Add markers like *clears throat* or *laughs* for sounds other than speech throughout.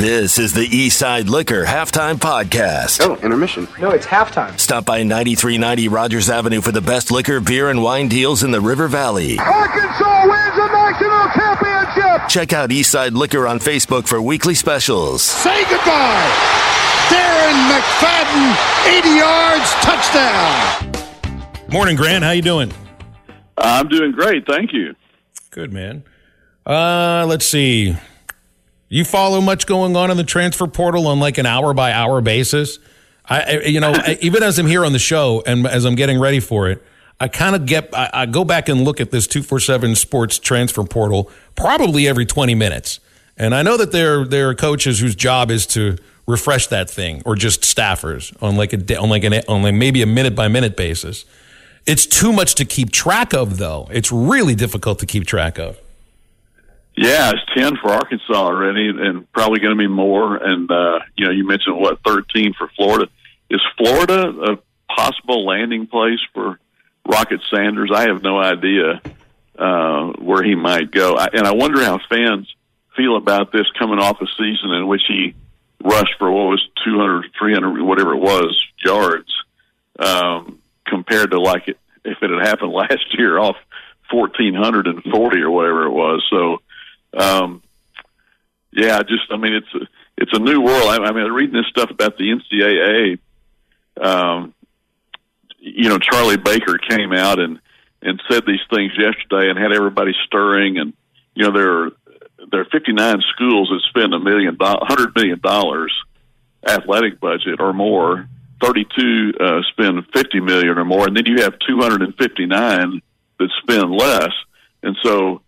This is the Eastside Liquor Halftime Podcast. Oh, intermission. No, it's halftime. Stop by 9390 Rogers Avenue for the best liquor, beer, and wine deals in the River Valley. Arkansas wins the national championship. Check out Eastside Liquor on Facebook for weekly specials. Say goodbye. Darren McFadden, 80 yards, touchdown. Morning, Grant. How you doing? I'm doing great, thank you. Good, man. Uh, let's see. You follow much going on in the transfer portal on like an hour by hour basis? I, you know, *laughs* even as I'm here on the show and as I'm getting ready for it, I kind of get, I, I go back and look at this 247 sports transfer portal probably every 20 minutes. And I know that there, there are coaches whose job is to refresh that thing or just staffers on like a, on like an, on like maybe a minute by minute basis. It's too much to keep track of though. It's really difficult to keep track of. Yeah, it's ten for Arkansas already, and probably going to be more. And uh, you know, you mentioned what thirteen for Florida. Is Florida a possible landing place for Rocket Sanders? I have no idea uh, where he might go, I, and I wonder how fans feel about this coming off a season in which he rushed for what was 200, 300, whatever it was yards, um, compared to like it, if it had happened *laughs* last year off fourteen hundred and forty or whatever it was. So um, yeah, just I mean it's a, it's a new world. I, I mean, reading this stuff about the NCAA. Um, you know, Charlie Baker came out and and said these things yesterday and had everybody stirring. And you know, there are there are 59 schools that spend a million hundred million dollars athletic budget or more. 32 uh, spend 50 million or more, and then you have 259 that spend less. And so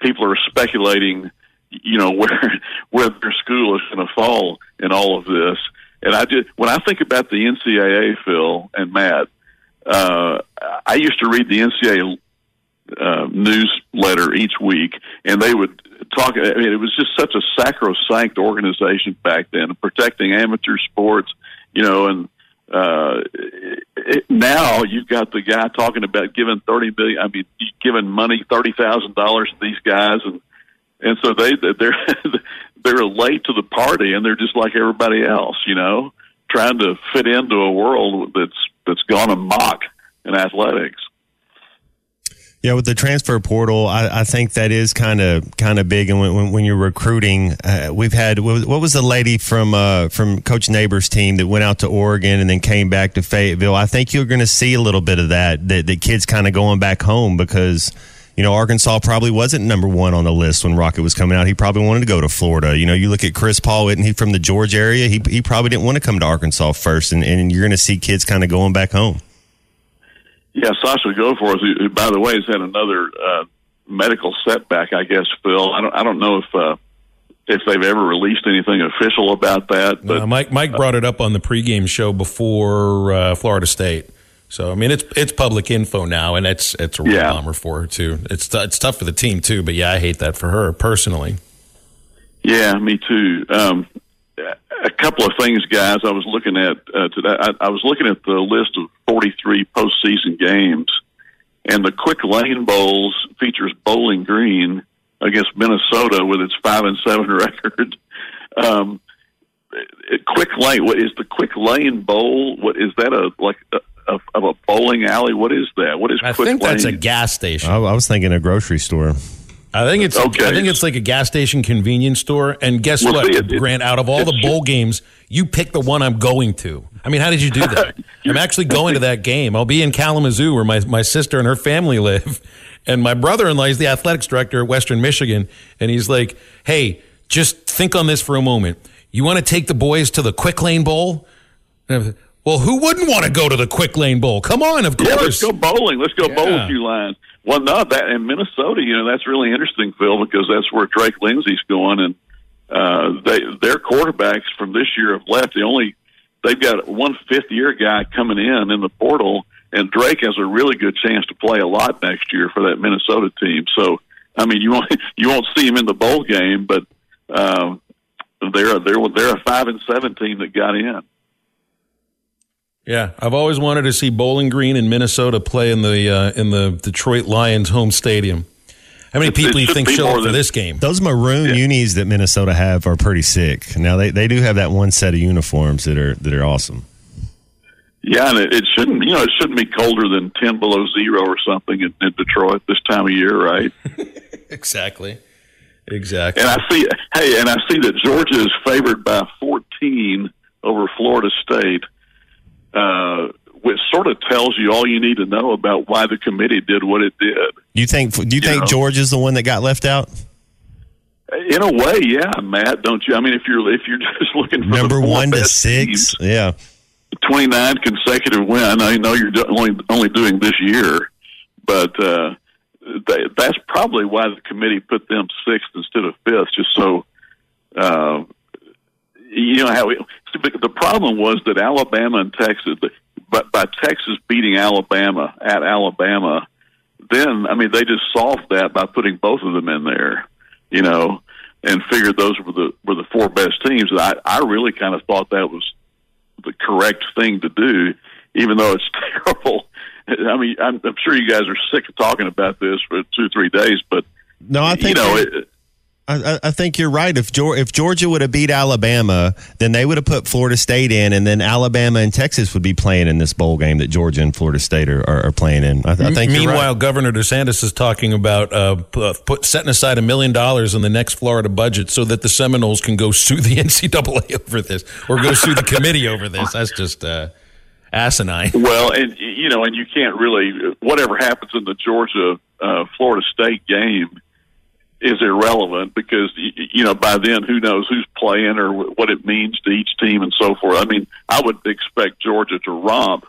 people are speculating, you know, *laughs* where where their school is going to fall in all of this. And I just when I think about the NCAA, Phil and Matt, uh, I used to read the NCAA uh, newsletter each week, and they would talk. I mean, it was just such a sacrosanct organization back then, protecting amateur sports, you know, and uh, it, now you've got the guy talking about giving thirty billion. I mean, giving money thirty thousand dollars to these guys, and and so they *laughs* they're they're late to the party, and they're just like everybody else, you know, trying to fit into a world that's that's gone amok in athletics. Yeah, with the transfer portal, I, I think that is kind of kind of big. And when, when, you're recruiting, uh, we've had what was the lady from uh, from Coach Neighbors' team that went out to Oregon and then came back to Fayetteville. I think you're going to see a little bit of that. That, that kids kind of going back home because you know, Arkansas probably wasn't number one on the list when Rocket was coming out. He probably wanted to go to Florida. You know, you look at Chris Paul, isn't he from the Georgia area? He, he probably didn't want to come to Arkansas first, and, and you're going to see kids kind of going back home. Yeah, Sasha Goforth, who, who by the way has had another uh, medical setback, I guess. Phil, I don't, I don't know if uh, if they've ever released anything official about that. But uh, Mike, Mike brought it up on the pregame show before uh, Florida State. So I mean, it's it's public info now, and it's it's a real yeah. bummer for her too. It's it's tough for the team too, but yeah, I hate that for her personally. Yeah, me too. Um, a couple of things, guys. I was looking at uh, today. I, I was looking at the list of 43 postseason games, and the Quick Lane Bowls features Bowling Green against Minnesota with its five and seven *laughs* record. Um, Quick Lane. What is the Quick Lane Bowl? What is that? A like a, a, of a bowling alley? What is that? What is? I Quick think Lane? that's a gas station. I, I was thinking a grocery store. I think it's okay. I think it's like a gas station convenience store. And guess well, what, it, Grant? Out of all the bowl games, you pick the one I'm going to. I mean, how did you do that? *laughs* I'm actually going to that game. I'll be in Kalamazoo, where my my sister and her family *laughs* live, and my brother-in-law is the athletics director at Western Michigan, and he's like, "Hey, just think on this for a moment. You want to take the boys to the Quick Lane Bowl?" Well, who wouldn't want to go to the Quick Lane Bowl? Come on, of course. Yeah, let's go bowling. Let's go yeah. bowl a few lines. Well, no, that in Minnesota, you know, that's really interesting, Phil, because that's where Drake Lindsey's going, and uh, they their quarterbacks from this year have left. The only they've got one fifth year guy coming in in the portal, and Drake has a really good chance to play a lot next year for that Minnesota team. So, I mean, you won't *laughs* you won't see him in the bowl game, but um, they're they're they're a five and seven team that got in. Yeah, I've always wanted to see Bowling Green in Minnesota play in the uh, in the Detroit Lions home stadium. How many people do you think show up for this game? Those maroon unis that Minnesota have are pretty sick. Now they, they do have that one set of uniforms that are that are awesome. Yeah, and it, it shouldn't you know it shouldn't be colder than ten below zero or something in, in Detroit this time of year, right? *laughs* Exactly. Exactly. And I see, hey, and I see that Georgia is favored by 14 over Florida State, uh, which sort of tells you all you need to know about why the committee did what it did. Do you think do you, think know. Georgia's the one that got left out? In a way, yeah, Matt, don't you? I mean, if you're if you're *laughs* just looking for Number one to six. teams, Yeah. 29 consecutive win. I know you're only only doing this year, but uh, they, that's probably why the committee put them sixth instead of fifth, just so. Uh, you know how we, the problem was that Alabama and Texas, but by Texas beating Alabama at Alabama, then I mean they just solved that by putting both of them in there, you know, and figured those were the were the four best teams. And I I really kind of thought that was the correct thing to do, even though it's *laughs* terrible. I mean, I'm, I'm sure you guys are sick of talking about this for two, three days, but No, I you think know, you're- it, I, I- I think you're right. If Georgia, if Georgia would have beat Alabama, then they would have put Florida State in, and then Alabama and Texas would be playing in this bowl game that Georgia and Florida State are, are, are playing in. I, I think. you're Meanwhile, right. Governor DeSantis is talking about uh, p- uh, put, setting aside a million dollars in the next Florida budget so that the Seminoles can go sue the *laughs* NCAA over this or go sue the committee over this. That's just uh, asinine. well, and you know, and you can't really whatever happens in the Georgia uh, Florida State game is irrelevant because you know by then who knows who's playing or what it means to each team and so forth. I mean, I would expect Georgia to romp,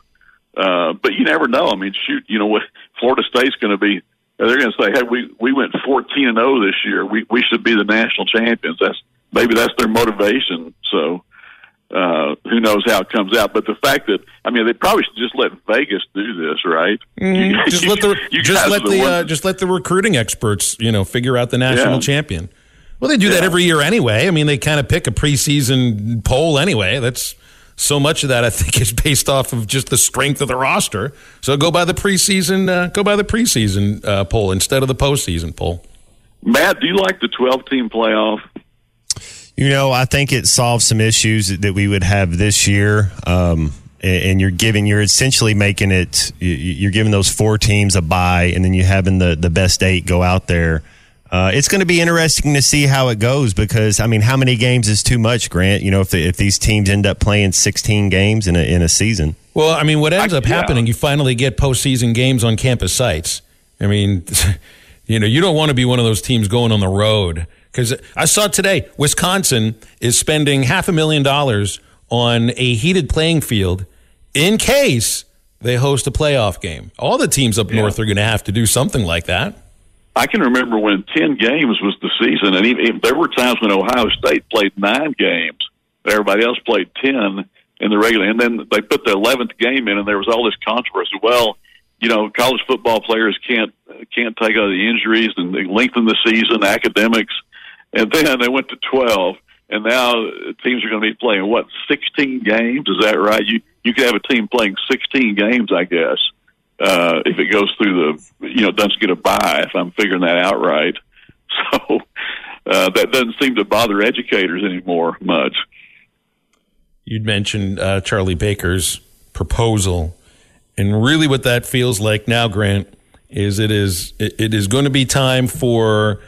uh, but you never know. I mean, shoot, you know what? Florida State's going to be. They're going to say, "Hey, we we went fourteen and zero this year. We we should be the national champions." That's maybe that's their motivation. So uh, who knows how it comes out? But the fact that I mean, they probably should just let Vegas do this, right? You- just let the just let the uh, just let the recruiting experts you know figure out the national Yeah. champion. Well, they do that every year anyway. I mean, they kind of pick a preseason poll anyway. That's so much of that I think is based off of just the strength of the roster. So go by the preseason uh, go by the preseason uh, poll instead of the postseason poll. Matt, do you like the twelve team playoff? You know, I think it solves some issues that we would have this year. Um, and and you're giving, you're essentially making it, you- you're giving those four teams a bye, and then you having the, the best eight go out there. Uh, it's going to be interesting to see how it goes because, I mean, how many games is too much, Grant? You know, if, the, if these teams end up playing 16 games in a, in a season. Well, I mean, what ends I- up yeah. happening, you finally get postseason games on campus sites. I mean, *laughs* you know, you don't want to be one of those teams going on the road because I saw today Wisconsin is spending half a million dollars on a heated playing field in case they host a playoff game. All the teams up north are going to have to do something like that. I can remember when ten games was the season, and even, there were times when Ohio State played nine games. Everybody else played ten in the regular, and then they put the eleventh game in, and there was all this controversy. Well, you know, college football players can't can't take all the injuries and they lengthen the season, academics, and then they went to twelve, and now teams are going to be playing what sixteen games? Is that right? You you could have a team playing sixteen games, I guess uh, if it goes through the, you know, doesn't get a bye, if I'm figuring that out right. *laughs* So uh, that doesn't seem to bother educators anymore much. You'd mentioned uh, Charlie Baker's proposal, and really, what that feels like now, Grant, is it is it is going to be time for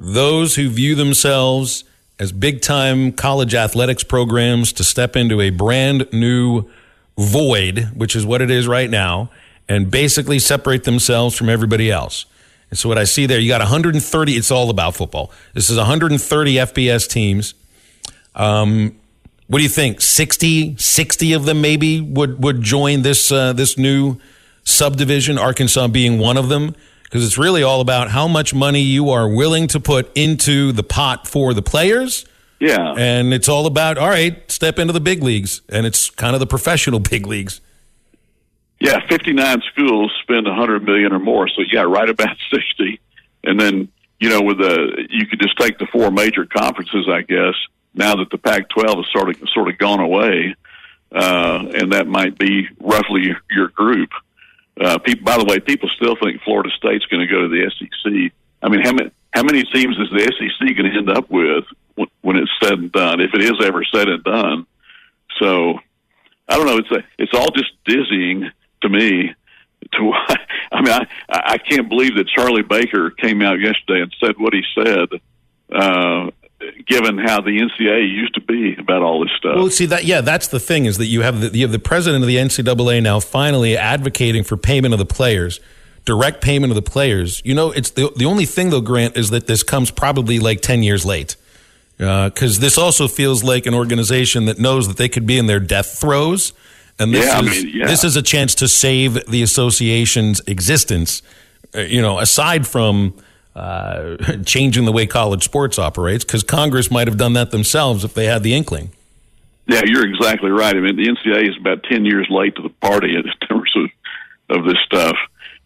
those who view themselves as big time college athletics programs to step into a brand new void, which is what it is right now, and basically separate themselves from everybody else. And so, what I see there, you got 130. It's all about football. This is 130 FBS teams. Um, what do you think? 60, 60 of them maybe would, would join this, uh, this new subdivision, Arkansas being one of them? Because it's really all about how much money you are willing to put into the pot for the players. Yeah. And it's all about, all right, step into the big leagues. And it's kind of the professional *laughs* big leagues. Yeah, 59 schools spend 100 million or more, so yeah, right about *laughs* 60. And then, you know, with the you could just take the four major conferences, I guess. Now that the Pac-12 has sort of sort of gone away, uh, and that might be roughly your, your group. Uh, people, by the way, people still think Florida State's going to go to the SEC I mean, how many how many teams is the SEC going to end up with when, it's said and done? If it is ever said and done, so I don't know. It's a, it's all just dizzying to me. To *laughs* I mean, I I can't believe that Charlie Baker came out yesterday and said what he said. Uh, given how the NCAA used to be about all this stuff. Well, see that yeah, that's the thing is that you have the you have the president of the NCAA now finally advocating for payment of the players, direct payment of the players. You know, it's the the only thing though, Grant, is that this comes probably like ten years late. Because uh, this also feels like an organization that knows that they could be in their death throes, and this Yeah, I is mean, yeah. this is a chance to save the association's existence. Uh, you know, aside from uh, *laughs* changing the way college sports operates, because Congress might have done that themselves if they had the inkling. Yeah, you're exactly right. I mean, the NCAA is about ten years late to the party in *laughs* terms of, of this stuff.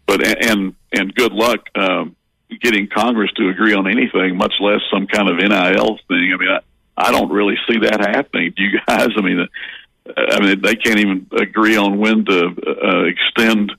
But and and good luck um, getting Congress to agree on anything, much less some kind of NIL thing. I mean, I, I don't really see that happening. Do you guys? *laughs* I mean, uh, I mean, they can't even agree on when to uh, extend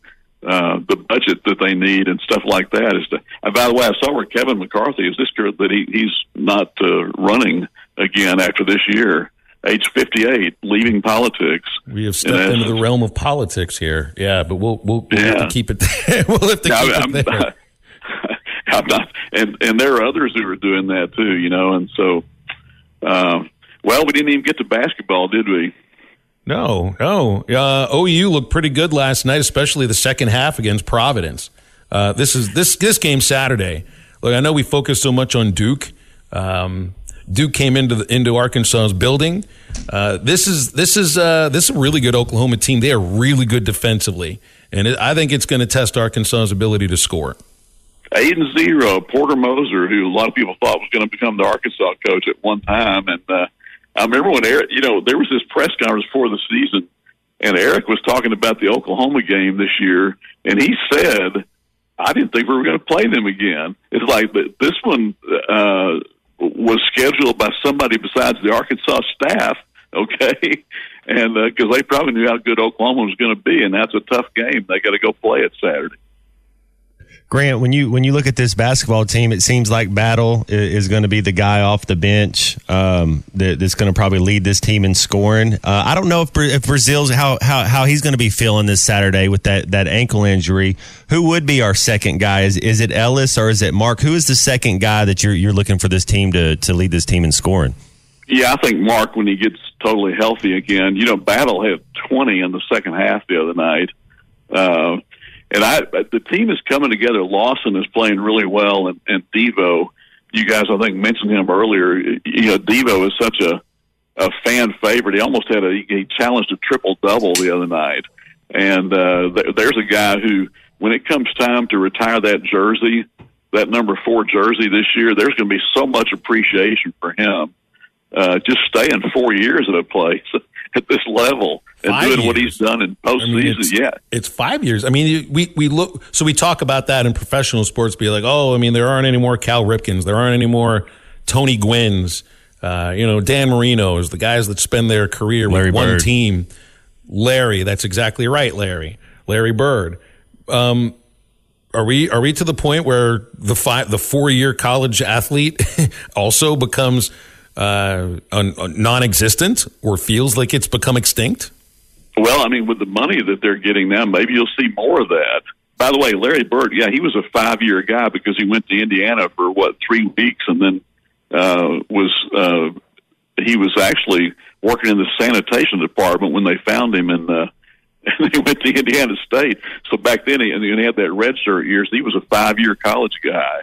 uh, the budget that they need and stuff like that. Is to, and by the way, I saw where Kevin McCarthy is this year that he, he's not uh, running again after this year, age 58, leaving politics. We have stepped In into the realm of politics here. Yeah, but we'll we'll, we'll have to keep it. There. *laughs* we'll have to Now, keep I'm, it there. *laughs* I'm not, and and there are others who are doing that too, you know. And so, um, well, we didn't even get to basketball, did we? No, no. Uh, OU looked pretty good last night, especially the second half against Providence. Uh, this is this this game Saturday. Look, I know we focus so much on Duke. Um, Duke came into the, into Arkansas's building. Uh, this is this is uh, this is a really good Oklahoma team. They are really good defensively, and it, I think it's going to test Arkansas's ability to score. Eight and zero. Porter Moser, who a lot of people thought was going to become the Arkansas coach at one time, and uh, I remember when Eric, you know, there was this press conference before the season, and Eric was talking about the Oklahoma game this year, and he said, "I didn't think we were going to play them again." It's like this one uh, was scheduled by somebody besides the Arkansas staff, *laughs* okay, and because they probably knew how good Oklahoma was going to be, and that's a tough game. They got to go play it Saturday. Grant, when you when you look at this basketball team, it seems like Battle is going to be the guy off the bench um, that, that's going to probably lead this team in scoring. Uh, I don't know if, if Brazile's how, how how he's going to be feeling this Saturday with that that ankle injury. Who would be our second guy? Is is it Ellis or is it Mark? Who is the second guy that you're you're looking for this team to to lead this team in scoring? Yeah, I think Mark, when he gets totally healthy again, you know, Battle had 20 in the second half the other night. Uh, and I, the team is coming together. Lawson is playing really well, and, and Devo, you guys, I think, mentioned him earlier. You know, Devo is such a, a fan favorite. He almost had a, he challenged a triple double the other night. And, uh, th- there's a guy who, when it comes time to retire that jersey, that number four jersey this year, there's going to be so much appreciation for him uh, just staying four years at a place *laughs* at this level and Five doing what he's done in I mean, postseason. it's, yeah, it's five years. I mean, we we look. So we talk about that in professional sports. Be like, oh, I mean, there aren't any more Cal Ripkens. There aren't any more Tony Gwynns. Uh, you know, Dan Marino's, the guys that spend their career Larry with one Bird. team. Larry, that's exactly right, Larry. Larry Bird. Um, are we are we to the point where the five the four year college athlete *laughs* also becomes uh, non-existent or feels like it's become extinct? Well, I mean, with the money that they're getting now, maybe you'll see more of that. By the way, Larry Bird, yeah, he was a five-year guy because he went to Indiana for what three weeks, and then uh, was uh, he was actually working in the sanitation department when they found him, *laughs* and uh, and he went to Indiana State. So back then, he, and he had that red shirt years. He was a five-year college guy.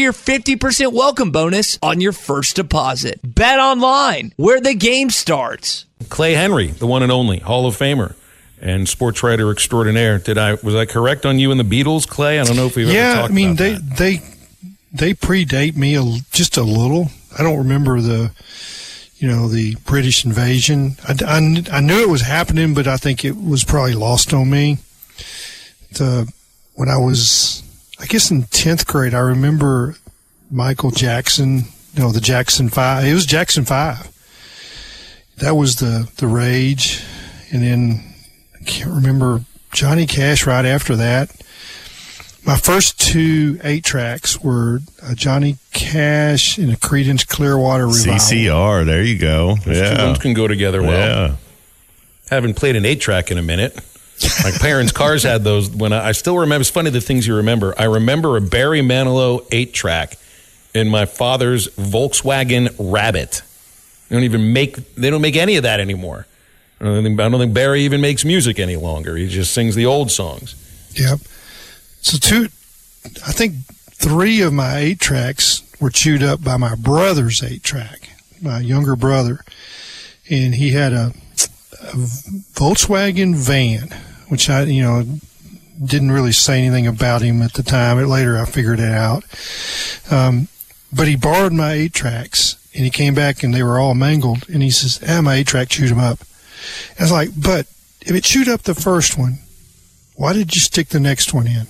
your 50% welcome bonus on your first deposit. Bet online where the game starts. Clay Henry, the one and only Hall of Famer and sports writer extraordinaire. Did I was I correct on you and the Beatles, Clay? I don't know if we've yeah, ever talked I mean about they that. they they predate me a, just a little. I don't remember the you know the British invasion. I, I, I knew it was happening, but I think it was probably lost on me. The when I was I guess in tenth grade, I remember Michael Jackson. You know the Jackson Five. It was Jackson Five. That was the the rage, and then I can't remember Johnny Cash right after that. My first two eight tracks were uh, Johnny Cash and a Creedence Clearwater Revival. CCR. There you go. Those two Yeah. ones can go together well. Yeah. Haven't played an eight track in a minute. My parents' cars had those when I, I still remember. It's funny the things you remember. I remember a Barry Manilow eight track in my father's Volkswagen Rabbit. They don't even make. They don't make any of that anymore. I don't think, I don't think Barry even makes music any longer. He just sings the old songs. Yep. So two, I think three of my eight tracks were chewed up by my brother's eight track, my younger brother, and he had a, a Volkswagen van, which I you know didn't really say anything about him at the time. But later I figured it out. Um, but he borrowed my eight tracks, and he came back and they were all mangled. And he says, "Ah, my eight track chewed him up." I was like, "But if it chewed up the first one, why did you stick the next one in?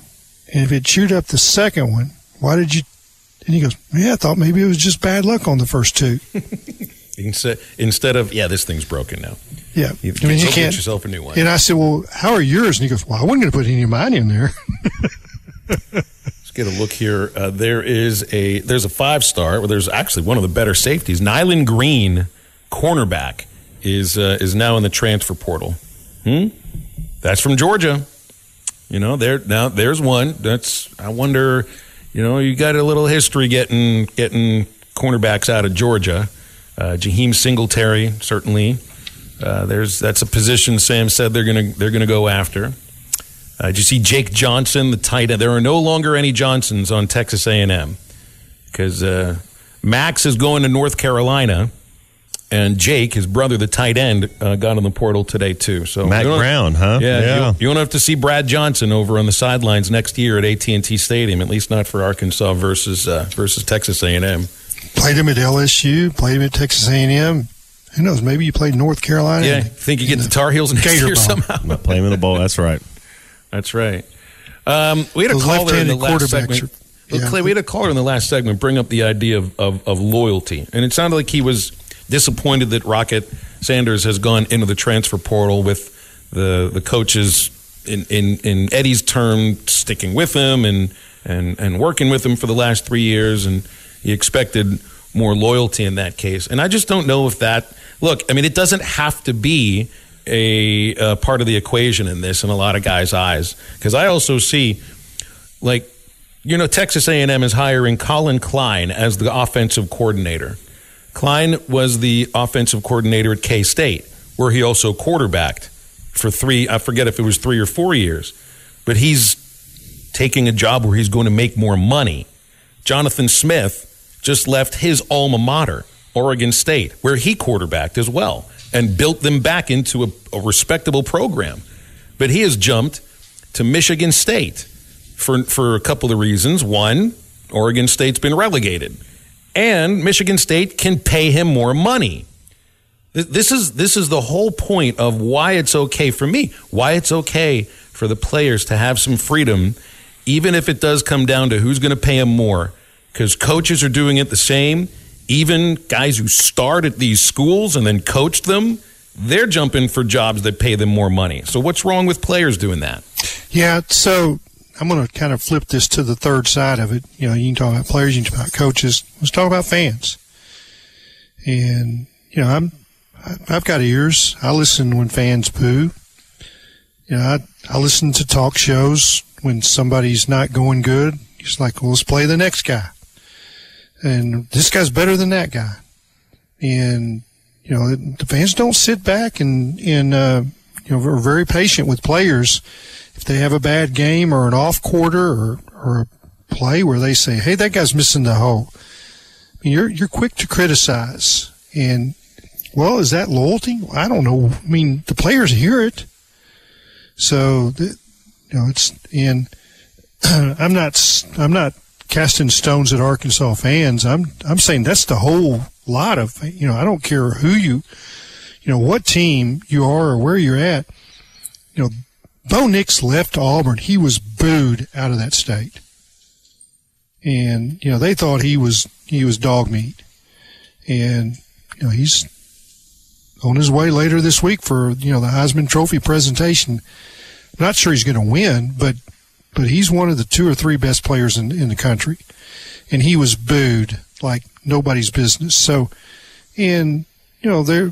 And if it chewed up the second one, why did you? And he goes, yeah, I thought maybe it was just bad luck on the first two. *laughs* Instead, instead of yeah, this thing's broken now. Yeah, You, I mean you get can't. yourself a new one. And I said, well, how are yours? And he goes, well, I wasn't going to put any of mine in there. *laughs* Let's get a look here. Uh, there is a there's a five star. Well, there's actually one of the better safeties. Nyland Green, cornerback, is uh, is now in the transfer portal. Hmm. That's from Georgia. You know, there now there's one. That's I wonder. You know, you got a little history getting getting cornerbacks out of Georgia. Uh, Jaheim Singletary certainly. Uh, there's that's a position Sam said they're gonna they're gonna go after. Uh, did you see Jake Johnson, the tight end? There are no longer any Johnsons on Texas A&M because uh, Max is going to North Carolina, and Jake, his brother, the tight end, uh, got in the portal today too. So don't- Brown, huh? Yeah, Yeah. You, you won't have to see Brad Johnson over on the sidelines next year at AT and T Stadium. At least not for Arkansas versus uh, versus Texas A&M. Played him at LSU, played him at Texas A&M. Who knows? Maybe you played North Carolina. Yeah, in- think you get the Tar Heels next Gator year Bowl. somehow. Play him in the bowl. That's right. That's right. Um, we had a Those caller in the left-handed last segment. are- Look, yeah. Clay, we had a caller in the last segment bring up the idea of, of, of loyalty, and it sounded like he was disappointed that Rocket Sanders has gone into the transfer portal with the the coaches in, in, in Eddie's term sticking with him and, and and working with him for the last three years, and he expected more loyalty in that case. And I just don't know if that. Look, I mean, it doesn't have to be a, uh part of the equation in this in a lot of guys' eyes because I also see like you know Texas A&M is hiring Collin Klein as the offensive coordinator. Klein was the offensive coordinator at K State, where he also quarterbacked for three. I forget if it was three or four years, but he's taking a job where he's going to make more money. Jonathan Smith just left his alma mater, Oregon State, where he quarterbacked as well, and built them back into a, a respectable program. But he has jumped to Michigan State for for a couple of reasons. One, Oregon State's been relegated, and Michigan State can pay him more money. This is this is the whole point of why it's okay for me, why it's okay for the players to have some freedom, even if it does come down to who's going to pay them more, because coaches are doing it the same. Even guys who start at these schools and then coached them, they're jumping for jobs that pay them more money. So what's wrong with players doing that? Yeah, so I'm going to kind of flip this to the third side of it. You know, you can talk about players, you can talk about coaches. Let's talk about fans. And you know, I'm I've got ears. I listen when fans boo. You know, I I listen to talk shows when somebody's not going good. It's like, well, let's play the next guy, and this guy's better than that guy. And you know, the fans don't sit back and and uh, you know are very patient with players if they have a bad game or an off quarter or or a play where they say, hey, that guy's missing the hole. I mean, you're you're quick to criticize and well, is that loyalty? I don't know. I mean, the players hear it. So, you know, it's, and *clears throat* I'm not, I'm not casting stones at Arkansas fans. I'm, I'm saying that's the whole lot of, you know, I don't care who you, you know, what team you are or where you're at. You know, Bo Nix left Auburn. He was booed out of that state. And, you know, they thought he was, he was dog meat. And, you know, he's on his way later this week for you know the Heisman Trophy presentation. I'm not sure he's going to win, but but he's one of the two or three best players in in the country, and he was booed like nobody's business. So, and you know they're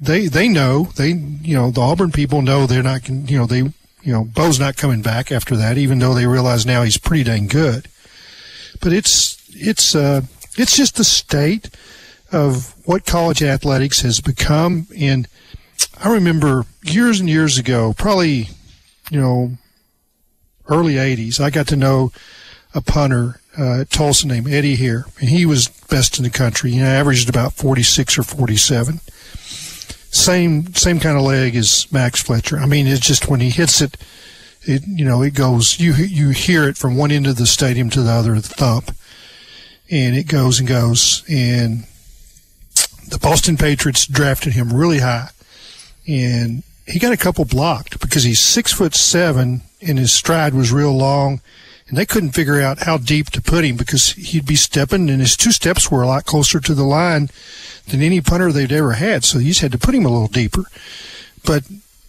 they they know they you know the Auburn people know they're not you know they you know Bo's not coming back after that, even though they realize now he's pretty dang good. But it's it's uh it's just the state of what college athletics has become. And I remember years and years ago, probably, you know, early 80s, I got to know a punter uh, at Tulsa named Eddie Hare, and he was best in the country. Know, averaged about 46 or 47. Same same kind of leg as Max Fletcher. I mean, it's just when he hits it, it you know it goes. You you hear it from one end of the stadium to the other, the thump, and it goes and goes. And the Boston Patriots drafted him really high, and he got a couple blocked because he's six foot seven and his stride was real long, and they couldn't figure out how deep to put him because he'd be stepping, and his two steps were a lot closer to the line than any punter they'd ever had. So he just had to put him a little deeper. But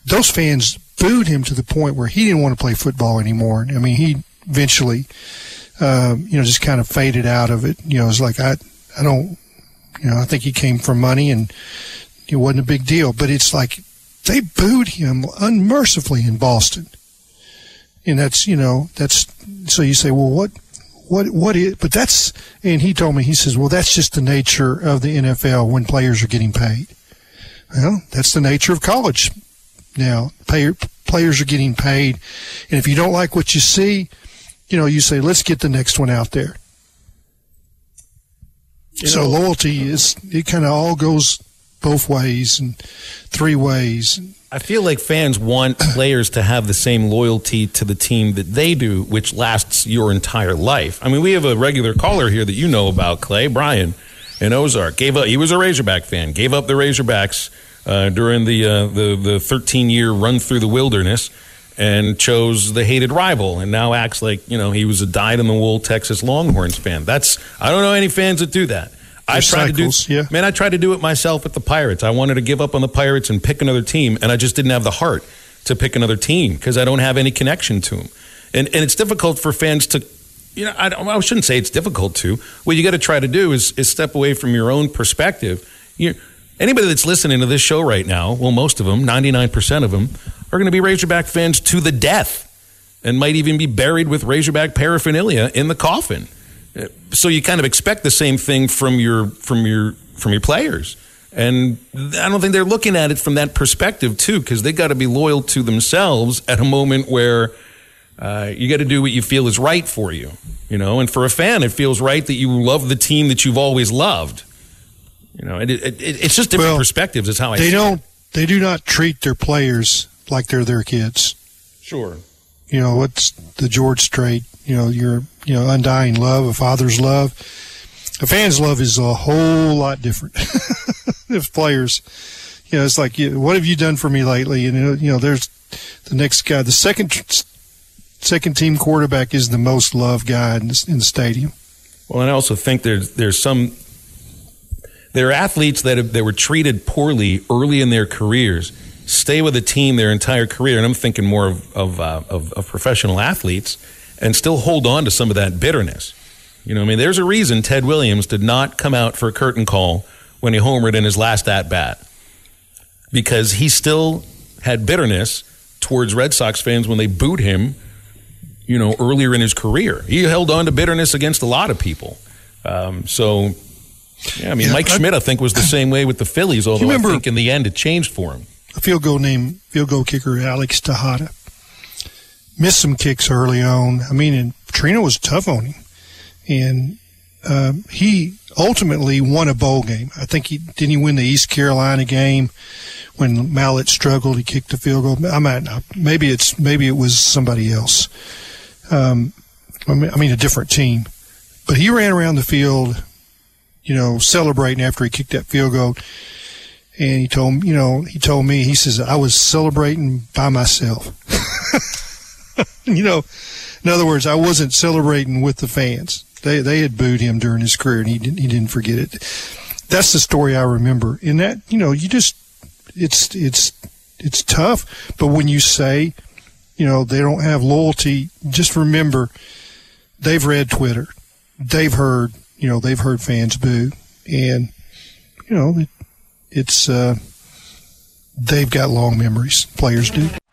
those fans booed him to the point where he didn't want to play football anymore. I mean, he eventually, um, you know, just kind of faded out of it. You know, it's like I, I don't you know, I think he came for money and it wasn't a big deal. But it's like they booed him unmercifully in Boston. And that's, you know, that's, so you say, well, what, what, what is, but that's, and he told me, he says, well, that's just the nature of the NFL when players are getting paid. Well, that's the nature of college. Now, pay, players are getting paid. And if you don't like what you see, you know, you say, let's get the next one out there. You so know, loyalty is it kind of all goes both ways and three ways. I feel like fans want players to have the same loyalty to the team that they do, which lasts your entire life. I mean, we have a regular caller here that you know about, Clay Brian in Ozark. Gave up. He was a Razorback fan. Gave up the Razorbacks uh, during the uh, the the 13 year run through the wilderness and chose the hated rival and now acts like, you know, he was a dyed in the wool Texas Longhorns fan. That's I don't know any fans that do that. I tried cycles, to do yeah. man, I tried to do it myself with the Pirates. I wanted to give up on the Pirates and pick another team and I just didn't have the heart to pick another team because I don't have any connection to them. And and it's difficult for fans to you know, I, I shouldn't say it's difficult to. What you got to try to do is, is step away from your own perspective. You, anybody that's listening to this show right now, well, most of them, 99% of them, are going to be Razorback fans to the death and might even be buried with Razorback paraphernalia in the coffin. So you kind of expect the same thing from your from your from your players. And I don't think they're looking at it from that perspective too, because they got to be loyal to themselves at a moment where uh, you got to do what you feel is right for you, you know. And for a fan, it feels right that you love the team that you've always loved. You know, it, it, it, it's just different well, perspectives. Is how I. They don't. It. They do not treat their players like they're their kids. Sure. You know, what's the George Strait, you know, your, you know, undying love, a father's love. A fan's love is a whole lot different. *laughs* if players, you know, it's like, what have you done for me lately? And, you know, there's the next guy, the second, second team quarterback is the most loved guy in the, in the stadium. Well, and I also think there's, there's some, there are athletes that have, that were treated poorly early in their careers stay with a team their entire career, and I'm thinking more of of, uh, of, of professional athletes, and still hold on to some of that bitterness. You know, I mean, there's a reason Ted Williams did not come out for a curtain call when he homered in his last at bat because he still had bitterness towards Red Sox fans when they booed him, you know, earlier in his career. He held on to bitterness against a lot of people. Um, so, yeah, I mean, Yeah, Mike I- Schmidt, I think, was the same way with the Phillies, although remember- I think in the end it changed for him. a field goal named field goal kicker Alex Tejada. Missed some kicks early on. I mean, and Trina was tough on him, and um, he ultimately won a bowl game. I think he didn't he win the East Carolina game when Mallett struggled. He kicked the field goal. I might not. Maybe it's maybe it was somebody else. Um, I mean, I mean a different team, but he ran around the field, you know, celebrating after he kicked that field goal and he told you know he told me he says I was celebrating by myself. *laughs* *laughs* you know, in other words, I wasn't celebrating with the fans. They they had booed him during his career, and he didn't he didn't forget it. That's the story I remember. In that, you know, you just it's it's it's tough. But when you say, you know, they don't have loyalty, just remember they've read Twitter, they've heard, you know, they've heard fans boo, and you know, it, it's uh, they've got long memories. Players do.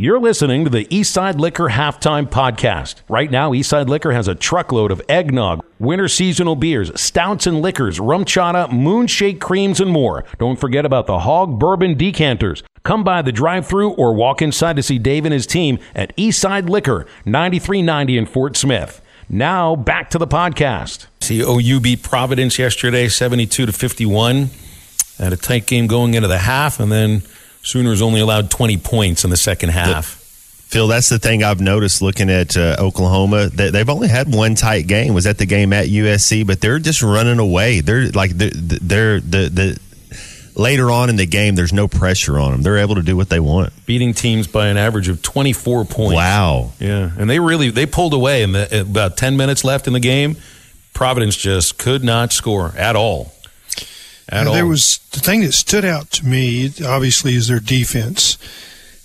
You're listening to the Eastside Liquor Halftime Podcast. Right now, Eastside Liquor has a truckload of eggnog, winter seasonal beers, stouts and liquors, rum chata, moonshake creams, and more. Don't forget about the hog bourbon decanters. Come by the drive through or walk inside to see Dave and his team at Eastside Liquor, 9390 in Fort Smith. Now, back to the podcast. See, OU beat Providence yesterday, 72 to 51. Had a tight game going into the half, and then Sooners only allowed 20 points in the second half. Phil, that's the thing I've noticed looking at uh, Oklahoma. They, they've only had one tight game. Was that the game at USC, but they're just running away. They're like they're, they're the the later on in the game. There's no pressure on them. They're able to do what they want. beating teams by an average of 24 points. Wow. Yeah, and they really they pulled away in the about 10 minutes left in the game. Providence just could not score at all. At Now, all. There was the thing that stood out to me, obviously, is their defense,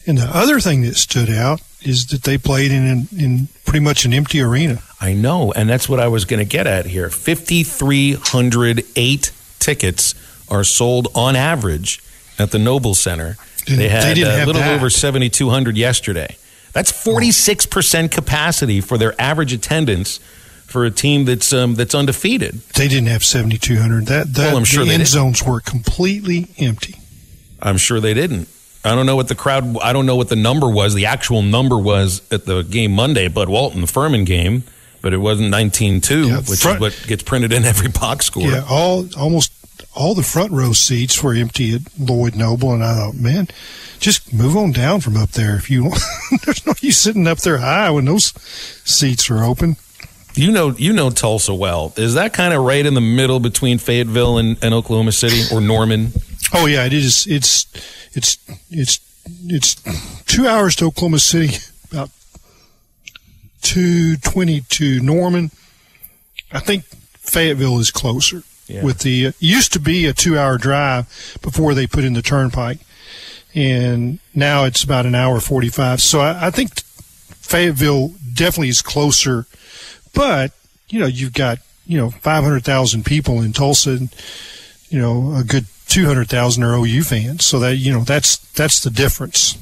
and the other thing that stood out is that they played in an, in pretty much an empty arena. I know, and that's what I was going to get at here. 5,308 tickets are sold on average at the Noble Center. Didn't- They they had didn't a little that. over 7,200 yesterday. That's 46% capacity for their average attendance for a team that's um, that's undefeated. They didn't have seventy two hundred. That that Well, I'm sure the end zones were completely empty. I'm sure they didn't. I don't know what the crowd. I don't know what the number was. The actual number was at the game Monday, Bud Walton the Furman game, but it wasn't 19-2, Yeah, which front- is what gets printed in every box score. Yeah, all almost all the front row seats were empty at Lloyd Noble, and I thought, man, just move on down from up there if you want. *laughs* There's no use sitting up there high when those seats are open. You know, you know Tulsa well. Is that kind of right in the middle between Fayetteville and, and Oklahoma City or Norman? Oh yeah, it is. It's it's it's it's two hours to Oklahoma City, about two twenty to Norman. I think Fayetteville is closer. Yeah. With the it used to be a two hour drive before they put in the turnpike, and now it's about an hour forty five. So I, I think Fayetteville definitely is closer, but you know you've got you know five hundred thousand people in Tulsa. And, you know, a good 200,000 are OU fans. So that, you know, that's, that's the difference.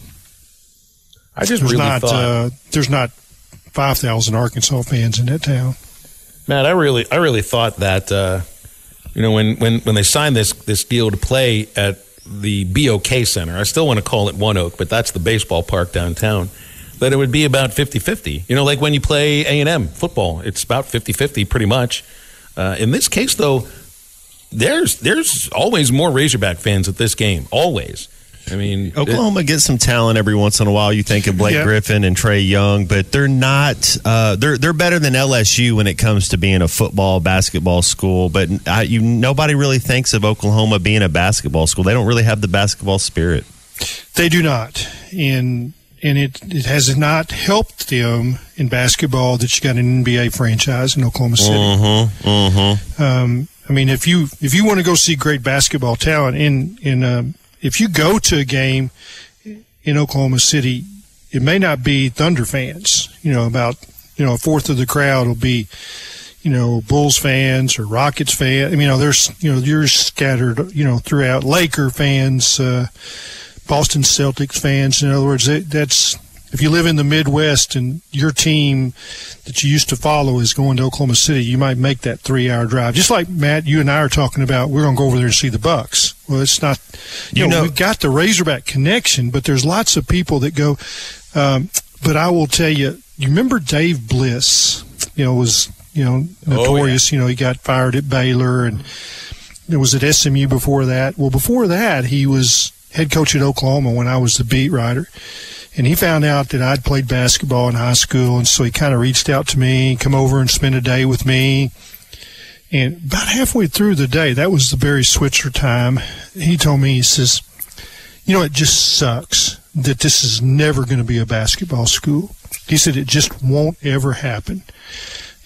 I just There's really not, thought, uh, there's not 5,000 Arkansas fans in that town. Matt, I really, I really thought that, uh, you know, when, when, when they signed this this deal to play at the BOK Center, I still want to call it ONEOK, but that's the baseball park downtown. That it would be about 50-50. You know, like when you play A and M football, it's about 50-50 pretty much. Uh, in this case, though, there's there's always more Razorback fans at this game, always. I mean, Oklahoma gets some talent every once in a while. You think of Blake Yeah. Griffin and Trae Young, but they're not. Uh, they're they're better than LSU when it comes to being a football basketball school. But I, you nobody really thinks of Oklahoma being a basketball school. They don't really have the basketball spirit. They do not, and and it it has not helped them in basketball that you got an NBA franchise in Oklahoma City. Mm-hmm. Mm-hmm. Um, I mean, if you if you want to go see great basketball talent in in um, if you go to a game in Oklahoma City, it may not be Thunder fans. You know, about you know a fourth of the crowd will be you know Bulls fans or Rockets fans. I mean, you know, there's you know you're scattered you know throughout Laker fans, uh, Boston Celtics fans. In other words, that, that's if you live in the Midwest and your team that you used to follow is going to Oklahoma City, you might make that three-hour drive. Just like Matt, you and I are talking about, we're going to go over there and see the Bucks. Well, it's not. You, You know, know- we've got the Razorback connection, but there's lots of people that go. Um, but I will tell you, you remember Dave Bliss? You know, was you know notorious. You know, he got fired at Baylor and it was at SMU before that. Well, before that, he was head coach at Oklahoma when I was the beat writer. And he found out that I'd played basketball in high school, and so he kind of reached out to me, come over and spend a day with me. And about halfway through the day, that was the Barry Switzer time. He told me, he says, "You know, it just sucks that this is never going to be a basketball school." He said, "It just won't ever happen."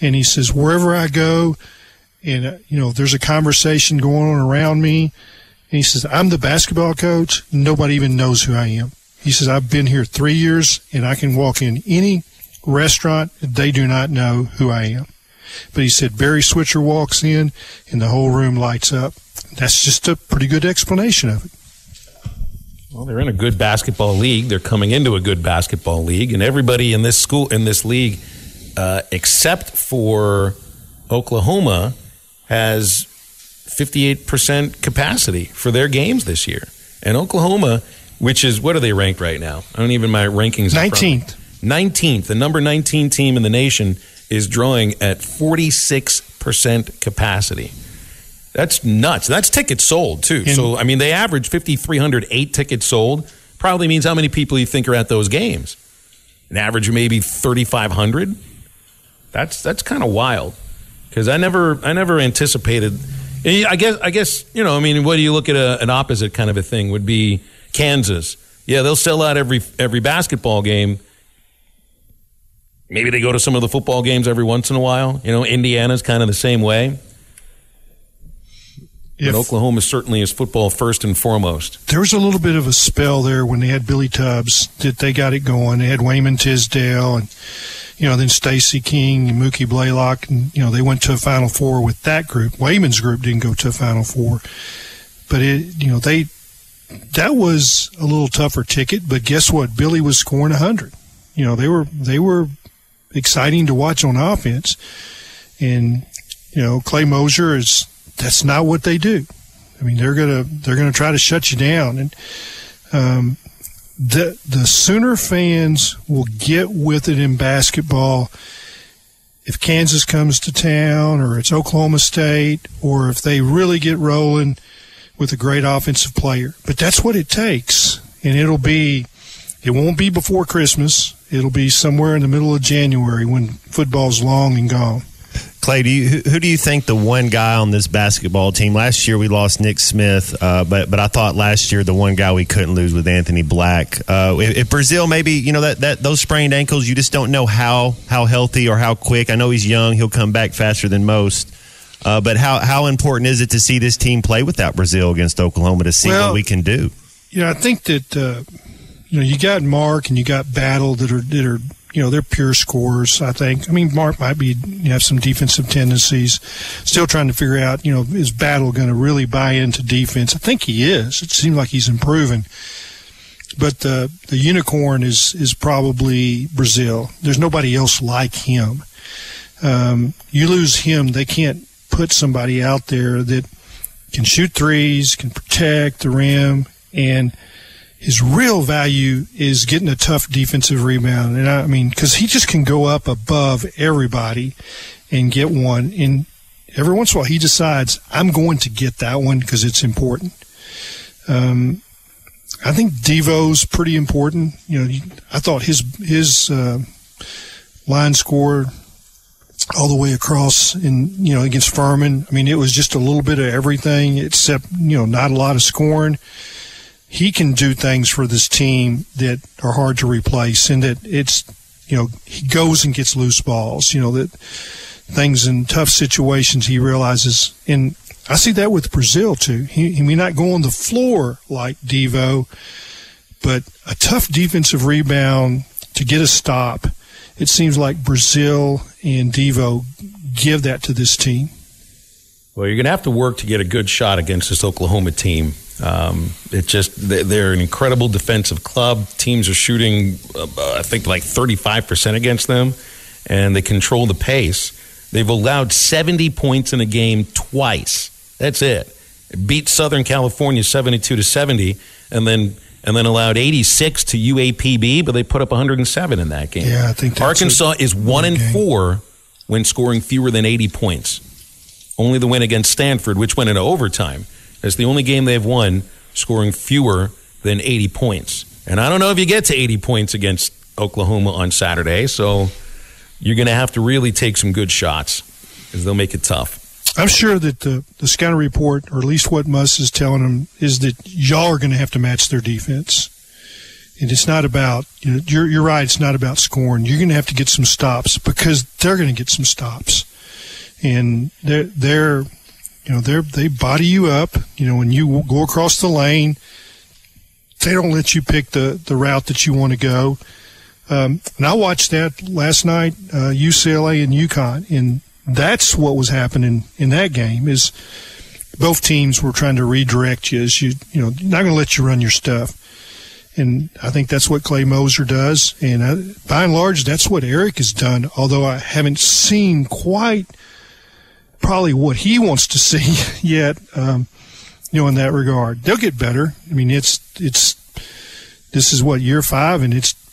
And he says, "Wherever I go, and uh, you know there's a conversation going on around me and he says i'm the basketball coach. Nobody even knows who i am. He says i've been here three years and i can walk in any restaurant. They do not know who i am. But he said Barry Switzer walks in and the whole room lights up. That's just a pretty good explanation of it. Well, they're in a good basketball league. They're coming into a good basketball league, and everybody in this school in this league, uh, except for Oklahoma, has fifty-eight percent capacity for their games this year. And Oklahoma, which is what are they ranked right now? I don't even my rankings. in front of me. 19th 19th, the number 19 team in the nation is drawing at 46% capacity. That's nuts. That's tickets sold too. In- so I mean, they average 5,308 tickets sold. Probably means how many people you think are at those games. An average of maybe 3,500. That's that's kind of wild because I never I never anticipated. I guess I guess you know I mean, what do you look at a, an opposite kind of a thing would be Kansas. Yeah, they'll sell out every every basketball game. Maybe they go to some of the football games every once in a while. You know, Indiana's kind of the same way. If- but Oklahoma certainly is football first and foremost. there was a little bit of a spell there when they had Billy Tubbs that they got it going. They had Wayman Tisdale and you know then Stacy King and Mookie Blaylock and you know they went to a Final Four with that group. Wayman's group didn't go to a Final Four, but it you know they that was a little tougher ticket. But guess what? Billy was scoring hundred. You know they were they were exciting to watch on offense, and you know Clay Moser is that's not what they do. I mean, they're gonna they're gonna try to shut you down, and um, the the Sooner fans will get with it in basketball if Kansas comes to town, or it's Oklahoma State, or if they really get rolling with a great offensive player. But that's what it takes, and it'll be it won't be before Christmas. It'll be somewhere in the middle of January when football's long and gone. Clay, do you, who, who do you think the one guy on this basketball team? Last year we lost Nick Smith, uh, but but I thought last year the one guy we couldn't lose was Anthony Black. Uh, if, if Brazile maybe you know that, that those sprained ankles, you just don't know how how healthy or how quick. I know he's young; he'll come back faster than most. Uh, but how how important is it to see this team play without Brazile against Oklahoma to see Well, what we can do? you know, I think that uh, you know you got Mark and you got Battle that are that are you know they're pure scorers. I think. I mean, Mark might be you have some defensive tendencies. Still trying to figure out you know is Battle going to really buy into defense? I think he is. It seems like he's improving. But the the unicorn is is probably Brazile. There's nobody else like him. Um, you lose him, they can't put somebody out there that can shoot threes, can protect the rim, and his real value is getting a tough defensive rebound. And I, mean, because he just can go up above everybody and get one. And every once in a while, he decides, I'm going to get that one because it's important. Um, I think Devo's pretty important. You know, I thought his his uh, line score all the way across in you know against Furman. I mean, it was just a little bit of everything except you know not a lot of scoring. He can do things for this team that are hard to replace, and that it's you know he goes and gets loose balls. You know that things in tough situations he realizes, and I see that with Brazile too. He, he may not go on the floor like Devo, but a tough defensive rebound to get a stop. It seems like Brazile and Devo give that to this team. Well, you're going to have to work to get a good shot against this Oklahoma team. Um, it just they're an incredible defensive club. Teams are shooting, uh, I think, like 35 percent against them, and they control the pace. They've allowed 70 points in a game twice. That's it. it beat Southern California 72 to 70, and then and then allowed 86 to UAPB, but they put up 107 in that game. Yeah, I think Arkansas is one and game. four when scoring fewer than 80 points. Only the win against Stanford, which went into overtime. That's the only game they've won scoring fewer than 80 points. And I don't know if you get to 80 points against Oklahoma on Saturday, so you're going to have to really take some good shots because they'll make it tough. I'm sure that the, the scouting report, or at least what Muss is telling them, is that y'all are going to have to match their defense. And it's not about, you know, you're, you're right, it's not about scoring. You're going to have to get some stops because they're going to get some stops. And they're, they're, you know, they're, they body you up. You know, when you go across the lane, they don't let you pick the, the route that you want to go. Um, and I watched that last night, uh, UCLA and UConn, and that's what was happening in that game. Is both teams were trying to redirect you as you, you know, not going to let you run your stuff. And I think that's what Clay Moser does. And I, by and large, that's what Eric has done. Although I haven't seen quite probably what he wants to see *laughs* yet, um, you know, in that regard. They'll get better. I mean, it's it's this is what year five, and it's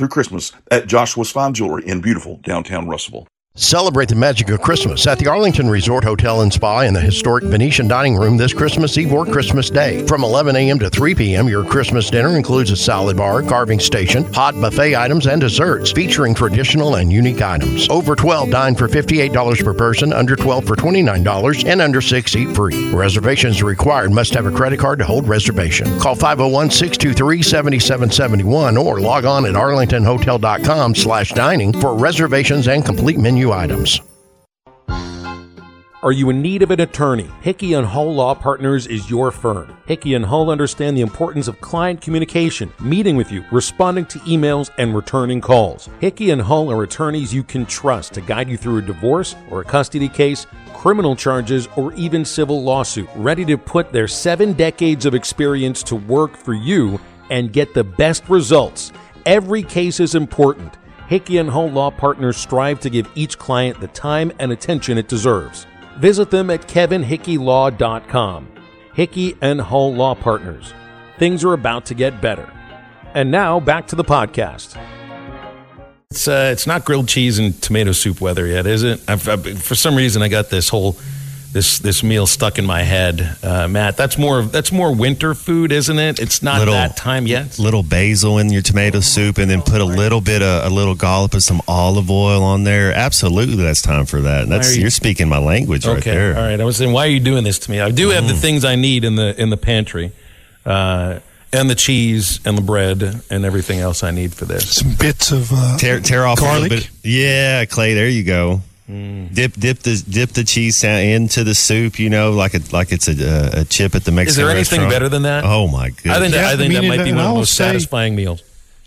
through Christmas at Joshua's Fine Jewelry in beautiful downtown Russellville. Celebrate the magic of Christmas at the Arlington Resort Hotel and Spa in the historic Venetian Dining Room this Christmas Eve or Christmas Day. From 11 a.m. to 3 p.m., your Christmas dinner includes a salad bar, carving station, hot buffet items, and desserts featuring traditional and unique items. Over 12 dine for $58 per person, under 12 for $29, and under 6 eat free. Reservations required. Must have a credit card to hold reservation. Call 501-623-7771 or log on at arlingtonhotel.com slash dining for reservations and complete menu items. Are you in need of an attorney? Hickey and Hull Law Partners is your firm. Hickey and Hull understand the importance of client communication, meeting with you, responding to emails, and returning calls. Hickey and Hull are attorneys you can trust to guide you through a divorce or a custody case, criminal charges, or even civil lawsuit, ready to put their seven decades of experience to work for you and get the best results. Every case is important. Hickey and Hull Law Partners strive to give each client the time and attention it deserves. Visit them at kevinhickeylaw.com. Hickey and Hull Law Partners. Things are about to get better. And now back to the podcast. It's uh, it's not grilled cheese and tomato soup weather yet, is it? I've, I've, for some reason, I got this whole this this meal stuck in my head, uh, Matt. That's more that's more winter food, isn't it? It's not Little- that time yet. little basil in your tomato soup and then put a little bit of a little dollop of some olive oil on there. Absolutely, that's time for that. That's you- you're speaking my language right there. all right. I was saying, why are you doing this to me? I do have the Mm. things I need in the in the pantry, uh, and the cheese and the bread and everything else I need for this. Some bits of uh, Tear, tear off garlic. a little bit. Yeah, Clay. There you go. Mm. Dip, dip the dip the cheese sa- into the soup. You know, like a like it's a, a chip at the Mexican. Is there anything restaurant. better than that? Oh my goodness! I think that, I think I that mean, might be and one of the most say- satisfying meals.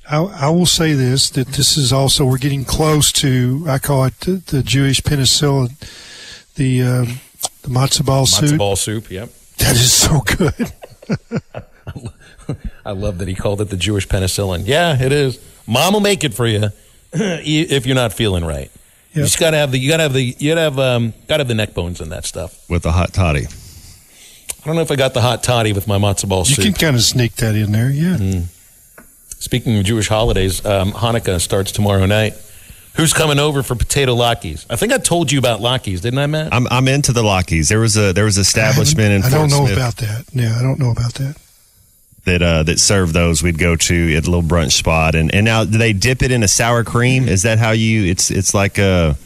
I, I will say this that this is also we're getting close to I call it the, the Jewish penicillin, the um, the matzo ball Matzo soup. ball soup. Yep. That is so good. *laughs* I love that he called it the Jewish penicillin. Yeah, it is. Mom will make it for you *clears throat* if you're not feeling right. You just gotta have the you gotta have the you gotta have um gotta have the neck bones in that stuff. with the hot toddy. I don't know if I got the hot toddy with my matzo ball You soup. can kind of sneak that in there, yeah. Mm. Speaking of Jewish holidays, um, Hanukkah starts tomorrow night. Who's coming over for potato latkes? I think I told you about latkes, didn't I, Matt? I'm I'm into the Latkes. There was a there was an establishment in I Fort don't know Smith about that. Yeah, I don't know about that. That uh, that served those. We'd go to at a little brunch spot, and and now do they dip it in a sour cream? Is that how you? It's it's like a.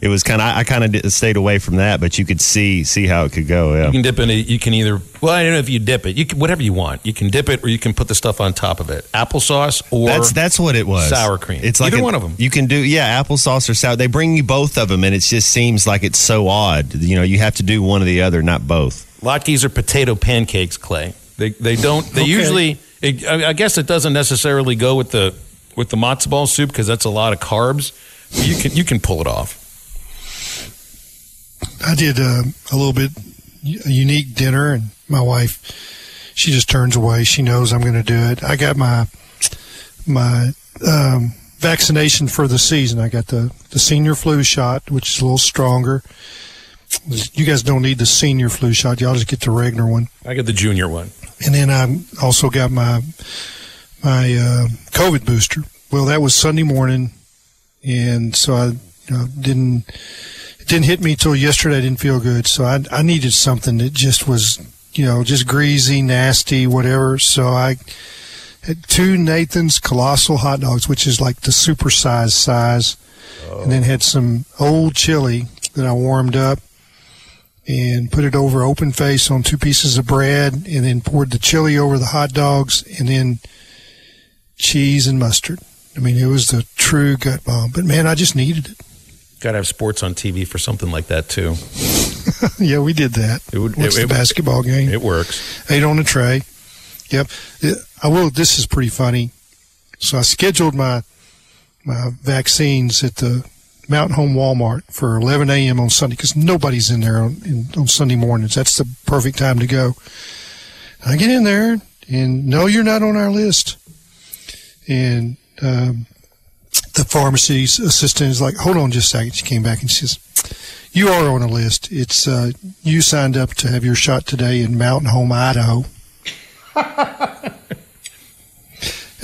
It was kind of I, I kind of stayed away from that, but you could see see how it could go. Yeah. You can dip in it. You can either well, I don't know if you dip it. You can, whatever you want. You can dip it, or you can put the stuff on top of it. Applesauce or That's that's what it was. sour cream. It's like either one of them. You can do yeah, applesauce or sour. They bring you both of them, and it just seems like it's so odd. You know, you have to do one or the other, not both. Latkes are potato pancakes, Clay. They they don't. They Okay. usually. It, I, I guess it doesn't necessarily go with the with the matzo ball soup because that's a lot of carbs. But you can you can pull it off. I did uh, a little bit a unique dinner, and my wife, she just turns away. She knows I'm going to do it. I got my my um, vaccination for the season. I got the the senior flu shot, which is a little stronger. You guys don't need the senior flu shot. Y'all just get the regular one. I get the junior one. And then I also got my my uh, COVID booster. Well, that was Sunday morning, and so I you know, didn't it didn't hit me till yesterday. I didn't feel good, so I I needed something that just was you know just greasy, nasty, whatever. So I had two Nathan's colossal hot dogs, which is like the supersized size, and then had some old chili that I warmed up and put it over open face on two pieces of bread and then poured the chili over the hot dogs and then cheese and mustard. I mean, it was the true gut bomb. But man, I just needed it. Got to have sports on TV for something like that too. *laughs* yeah, we did that. It would. It, the it- basketball game. It works. Ate on a tray. Yep. I will. This is pretty funny. So I scheduled my my vaccines at the Mountain Home Walmart for 11 a.m. on Sunday because nobody's in there on, in, on Sunday mornings. That's the perfect time to go. I get in there and no, you're not on our list. And um, the pharmacy assistant is like, hold on just a second. She came back and she says, you are on a list. It's uh, you signed up to have your shot today in Mountain Home, Idaho. *laughs*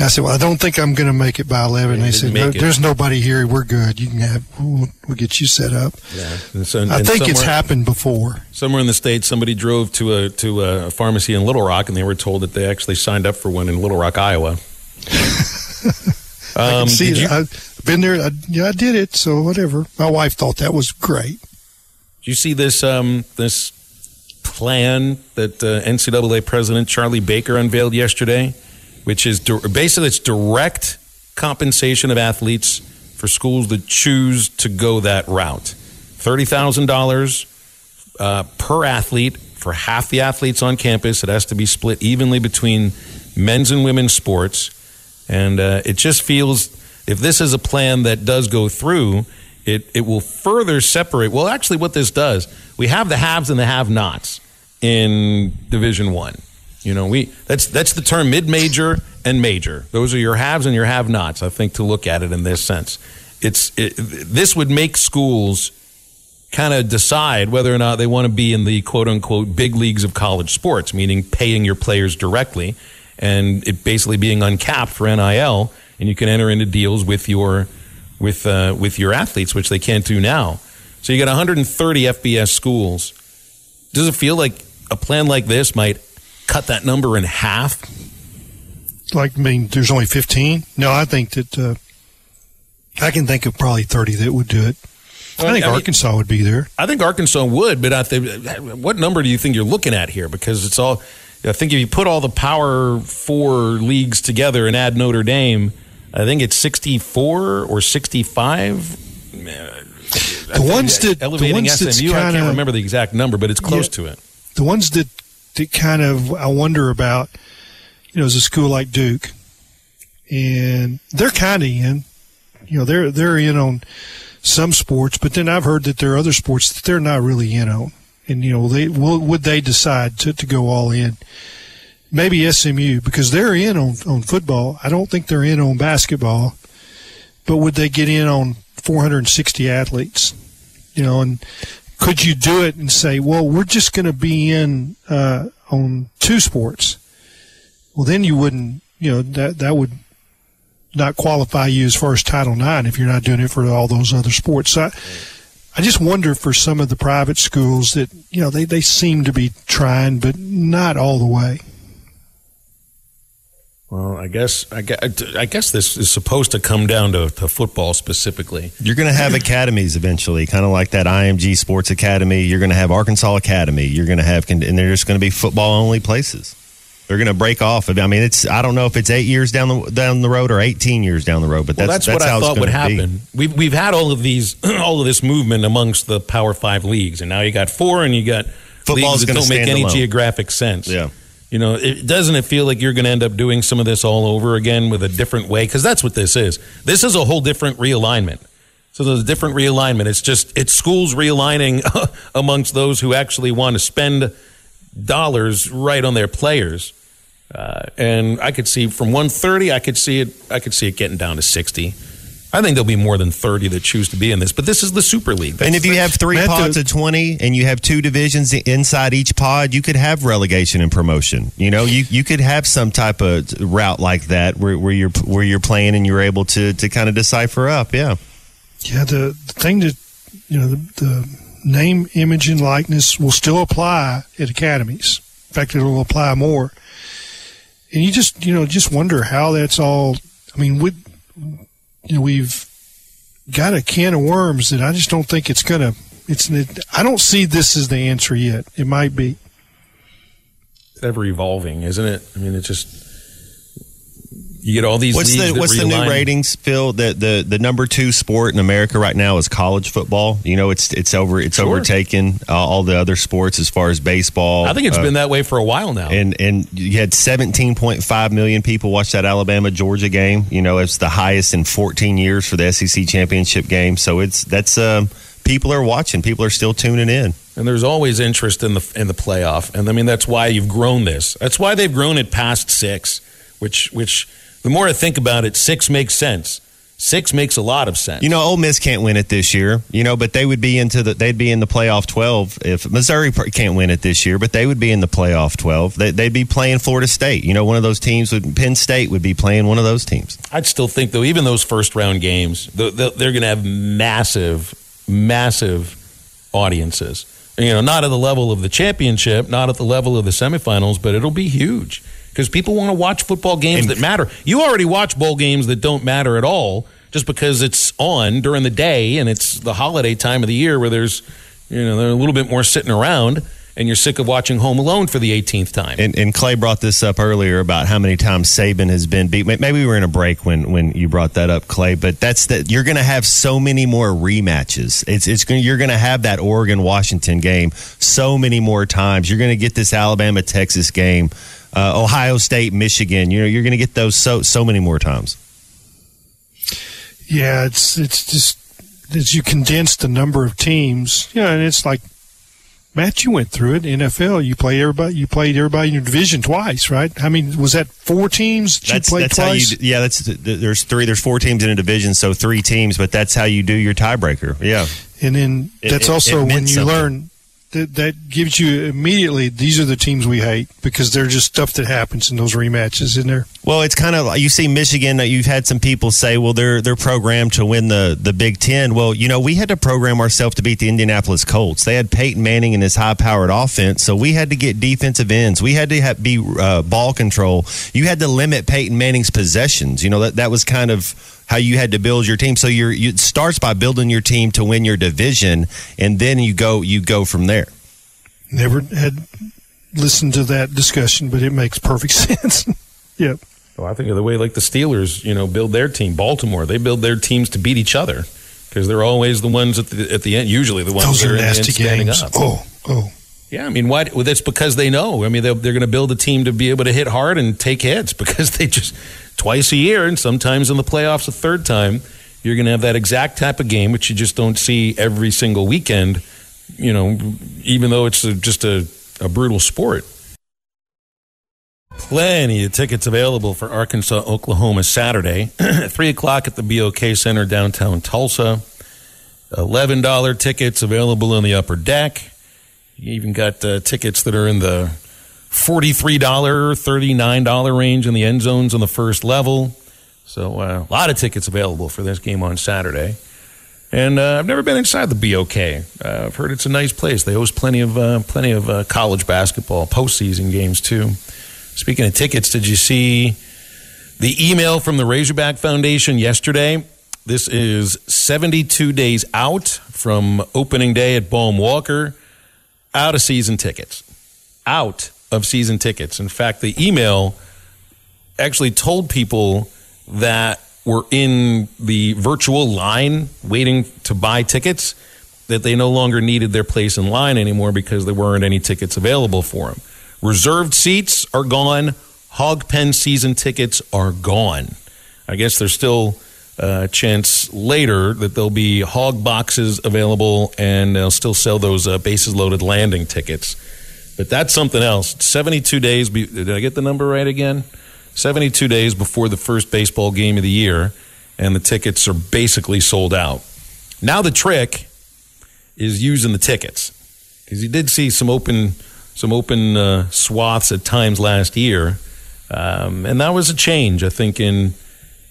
I said, "Well, I don't think I'm going to make it by 11." Yeah, They said, no, "There's nobody here. We're good. You can have. We'll, we'll get you set up." Yeah. And so- I think it's happened before. Somewhere in the states, somebody drove to a to a pharmacy in Little Rock, and they were told that they actually signed up for one in Little Rock, Iowa. *laughs* I can Um, see you- I've been there. I, yeah, I did it. So whatever. My wife thought that was great. Did you see this um, this plan that uh, NCAA President Charlie Baker unveiled yesterday, which is basically it's direct compensation of athletes for schools that choose to go that route. Thirty thousand dollars uh, per athlete for half the athletes on campus. It has to be split evenly between men's and women's sports, and uh, it just feels if this is a plan that does go through, it it will further separate. Well, actually, what this does, we have the haves and the have-nots in Division One. You know, we that's that's the term mid-major and major. Those are your haves and your have-nots. I think to look at it in this sense, it's it, this would make schools kind of decide whether or not they want to be in the quote unquote big leagues of college sports, meaning paying your players directly and it basically being uncapped for NIL, and you can enter into deals with your with uh, with your athletes, which they can't do now. So you got 130 FBS schools. Does it feel like a plan like this might cut that number in half? Like, I mean, there's only 15. No, I think that uh, I can think of probably 30 that would do it. Well, I think I mean- Arkansas would be there. I think Arkansas would, but I think what number do you think you're looking at here? Because it's all. I think if you put all the Power Four leagues together and add Notre Dame, I think it's 64 or 65. The ones that the elevating ones SMU, I kinda- can't remember the exact number, but it's close Yeah. to it. the ones that that kind of I wonder about, you know, is a school like Duke, and they're kind of in, you know, they're they're in on some sports, but then I've heard that there are other sports that they're not really in on, and you know, they will would they decide to to go all in? maybe SMU because they're in on, on football. I don't think they're in on basketball, but would they get in on 460 athletes? You know, and could you do it and say, well, we're just going to be in uh, on two sports? Well, then you wouldn't. You know that that would not qualify you as far as Title IX if you're not doing it for all those other sports. So I, I just wonder for some of the private schools that you know they, they seem to be trying, but not all the way. Well, I guess I guess, I guess this is supposed to come down to, to football specifically. You're going to have *clears throat* academies eventually, kind of like that IMG Sports Academy. You're going to have Arkansas Academy. You're going to have, and they're just going to be football only places. They're going to break off. I mean, it's I don't know if it's eight years down the down the road or 18 years down the road, but well, that's, that's, that's what I thought would be. happen. We've we've had all of these *clears throat* all of this movement amongst the Power Five leagues, and now you got four, and you got Football's leagues that don't make any alone. geographic sense. Yeah. You know, it doesn't it feel like you're going to end up doing some of this all over again with a different way? Because that's what this is. This is a whole different realignment. So there's a different realignment. It's just it's schools realigning *laughs* amongst those who actually want to spend dollars right on their players. Uh, and I could see from 130, I could see it. I could see it getting down to 60. I think there'll be more than 30 that choose to be in this, but this is the Super League. That's- And if you have three Matt, pods the- of 20 and you have two divisions inside each pod, you could have relegation and promotion. You know, you, you could have some type of route like that where, where you're where you're playing and you're able to to kind of decipher up. Yeah. Yeah, the, the thing that you know the, the name, image, and likeness will still apply at academies. In fact, it will apply more. And you just you know just wonder how that's all. I mean, we you know we've got a can of worms that I just don't think it's gonna. It's I don't see this as the answer yet. It might be. ever evolving, isn't it? I mean, it's just you get all these. What's the what's the new ratings, Phil? The, the the number two sport in America right now is college football. You know, it's it's over it's Sure. overtaken uh, all the other sports as far as baseball. I think it's uh, been that way for a while now. and and you had 17.5 million people watch that Alabama Georgia game. You know, it's the highest in 14 years for the SEC championship game. So it's that's um, people are watching. People are still tuning in. and there's always interest in the in the playoff, and I mean that's why you've grown this. That's why they've grown it past six. Which which the more I think about it, six makes sense. Six makes a lot of sense. You know, Ole Miss can't win it this year. You know, but they would be into the they'd be in the playoff 12 if Missouri can't win it this year, but they would be in the playoff 12. They, they'd be playing Florida State. You know, one of those teams would Penn State would be playing one of those teams. I'd still think though, even those first round games, th- th- they're going to have massive, massive audiences. You know, not at the level of the championship, not at the level of the semifinals, but it'll be huge because people want to watch football games that matter. You already watch bowl games that don't matter at all just because it's on during the day and it's the holiday time of the year where there's, you know, they're a little bit more sitting around and you're sick of watching Home Alone for the 18th time. And, and Clay brought this up earlier about how many times Saban has been beat. Maybe we were in a break when, when you brought that up, Clay. But that's that you're going to have so many more rematches. It's it's going you're going to have that Oregon Washington game so many more times. You're going to get this Alabama Texas game, uh, Ohio State Michigan. You know you're going to get those so so many more times. Yeah, it's it's just as you condense the number of teams, you know, and it's like Matt, you went through it. NFL, you play everybody. You played everybody in your division twice, right? I mean, was that four teams that you That's played that's how you. twice? Yeah, that's there's three. There's four teams in a division, so three teams. But that's how you do your tiebreaker. Yeah. and then It- that's it- also it when you something. learn that that gives you immediately these are the teams we hate because they're just stuff that happens in those rematches, isn't there? Well, it's kind of like you see Michigan. that You've had some people say, "Well, they're they're programmed to win the the Big Ten. Well, you know, we had to program ourselves to beat the Indianapolis Colts. They had Peyton Manning and his high powered offense, so we had to get defensive ends. We had to have, be uh, ball control. You had to limit Peyton Manning's possessions. You know that that was kind of how you had to build your team. So you're, you, it starts by building your team to win your division, and then you go you go from there. Never had listened to that discussion, but it makes perfect *laughs* sense. yep. Well, I think of the way like the Steelers, you know, build their team. Baltimore, they build their teams to beat each other because they're always the ones at the at the end. Usually the ones Those that are are in the end nasty standing games. up. Oh, oh. Yeah, I mean, why? Well, that's because they know. I mean, they're, they're going to build a team to be able to hit hard and take hits *laughs* because they just twice a year and sometimes in the playoffs a third time. You're going to have that exact type of game, which you just don't see every single weekend. You know, even though it's a, just a, a brutal sport. Plenty of tickets available for Arkansas, Oklahoma Saturday. *clears throat* 3 o'clock at the BOK Center downtown Tulsa. $11 tickets available in the upper deck. You even got uh, tickets that are in the $43, $39 range in the end zones on the first level. So uh, a lot of tickets available for this game on Saturday. And uh, I've never been inside the BOK. Uh, I've heard it's a nice place. They host plenty of uh, plenty of uh, college basketball postseason games too. Speaking of tickets, did you see the email from the Razorback Foundation yesterday? This is 72 days out from opening day at Baum Walker. Out of season tickets. Out of season tickets. In fact, the email actually told people that were in the virtual line waiting to buy tickets that they no longer needed their place in line anymore because there weren't any tickets available for them. Reserved seats are gone. Hog Pen season tickets are gone. I guess there's still a chance later that there'll be hog boxes available and they'll still sell those uh, bases loaded landing tickets. But that's something else. 72 days. Be- did I get the number right again? 72 days before the first baseball game of the year, and the tickets are basically sold out. Now the trick is using the tickets because you did see some open some open uh, swaths at times last year, um, and that was a change, I think, in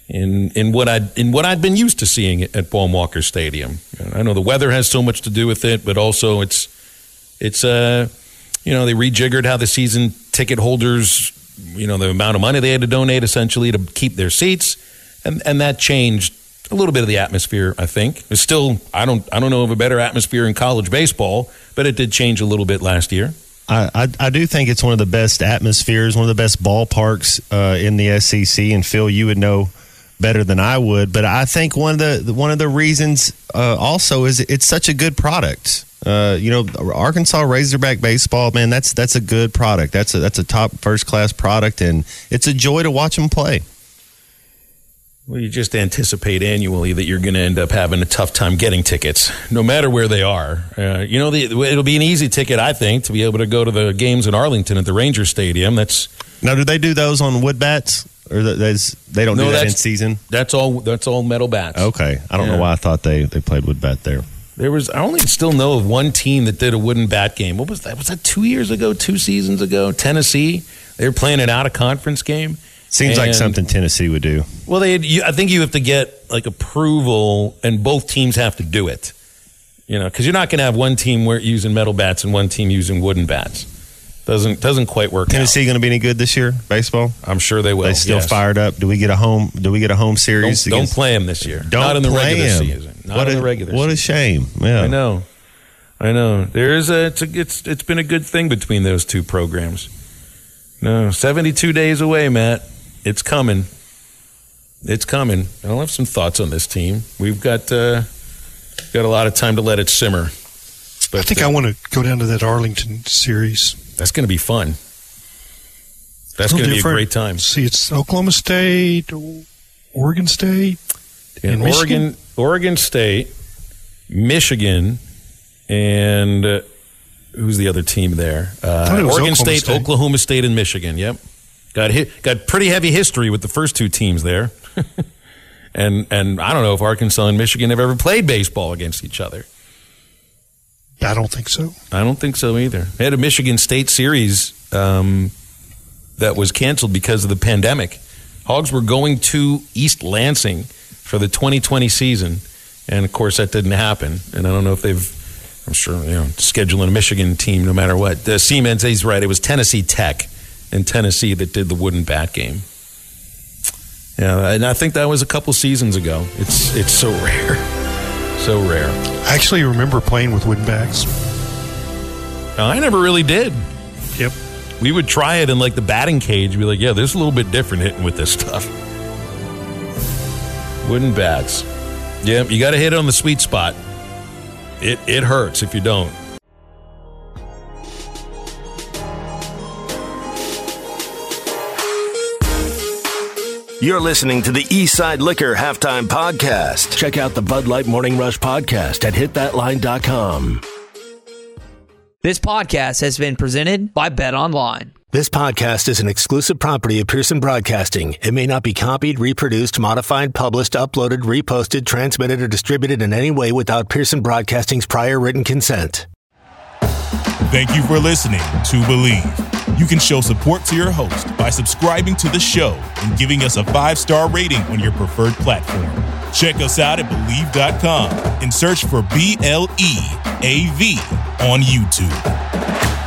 in in what I in what I'd been used to seeing at Baum Walker Stadium. I know the weather has so much to do with it, but also it's it's uh you know they rejiggered how the season ticket holders you know the amount of money they had to donate essentially to keep their seats, and and that changed a little bit of the atmosphere. I think it's still I don't I don't know of a better atmosphere in college baseball, but it did change a little bit last year. I, I, I do think it's one of the best atmospheres, one of the best ballparks uh, in the SEC. And Phil, you would know better than I would, but I think one of the one of the reasons uh, also is it's such a good product. Uh, you know, Arkansas Razorback baseball, man, that's that's a good product. That's a that's a top first class product, and it's a joy to watch them play. Well, you just anticipate annually that you're going to end up having a tough time getting tickets, no matter where they are. Uh, you know, the, it'll be an easy ticket, I think, to be able to go to the games in Arlington at the Ranger Stadium. That's now, do they do those on wood bats, or that's they don't No, do that in season? that's all. That's all metal bats. Okay, I don't Yeah. know why I thought they they played wood bat there. There was. I only still know of one team that did a wooden bat game. What was that? Was that two years ago? Two seasons ago? Tennessee. They were playing an out of conference game. Seems like something Tennessee would do. Well, they. You, I think you have to get like approval, and both teams have to do it. You know, because you're not going to have one team using metal bats and one team using wooden bats. Doesn't doesn't quite work. Tennessee going to be any good this year? Baseball? I'm sure they will. They still yes. fired up. Do we get a home? Do we get a home Don't, series? don't play them this year. Don't not in the regular 'em. season. Not what in a, the regular. What a shame. Yeah, I know. I know. There is a it's, a it's it's been a good thing between those two programs. No, 72 days away, Matt. It's coming. It's coming. I'll have some thoughts on this team. We've got uh, got a lot of time to let it simmer. But I think uh, I want to go down to that Arlington series. that's going to be fun. That's going to be a great time. See, it's Oklahoma State, Oregon State, in Michigan? Oregon, Oregon State, Michigan, and uh, who's the other team there? Uh, Oregon Oklahoma State, State. Oklahoma State, and Michigan. Yep, got hit, got pretty heavy history with the first two teams there, *laughs* and and I don't know if Arkansas and Michigan have ever played baseball against each other. I don't think so. I don't think so either. They had a Michigan State series um, that was canceled because of the pandemic. Hogs were going to East Lansing for the 2020 season, and of course that didn't happen. And I don't know if they've, I'm sure you know, scheduling a Michigan team no matter what. The Siemens, he's right. It was Tennessee Tech in Tennessee that did the wooden bat game. Yeah, and I think that was a couple seasons ago. It's it's so *laughs* rare, so rare. I actually remember playing with wooden bats. I never really did. Yep. We would try it in like the batting cage. Be like, yeah, this is a little bit different hitting with this stuff. Wooden bats. Yep, you got to hit it on the sweet spot. It it hurts if you don't. You're listening to the Eastside Liquor Halftime Podcast. Check out the Bud Light Morning Rush Podcast at hitthatline.com. This podcast has been presented by Bet Online. This podcast is an exclusive property of Pearson Broadcasting. It may not be copied, reproduced, modified, published, uploaded, reposted, transmitted, or distributed in any way without Pearson Broadcasting's prior written consent. Thank you for listening to BLEAV. You can show support to your host by subscribing to the show and giving us a five star rating on your preferred platform. Check us out at bleav.com and search for B L E A V on YouTube.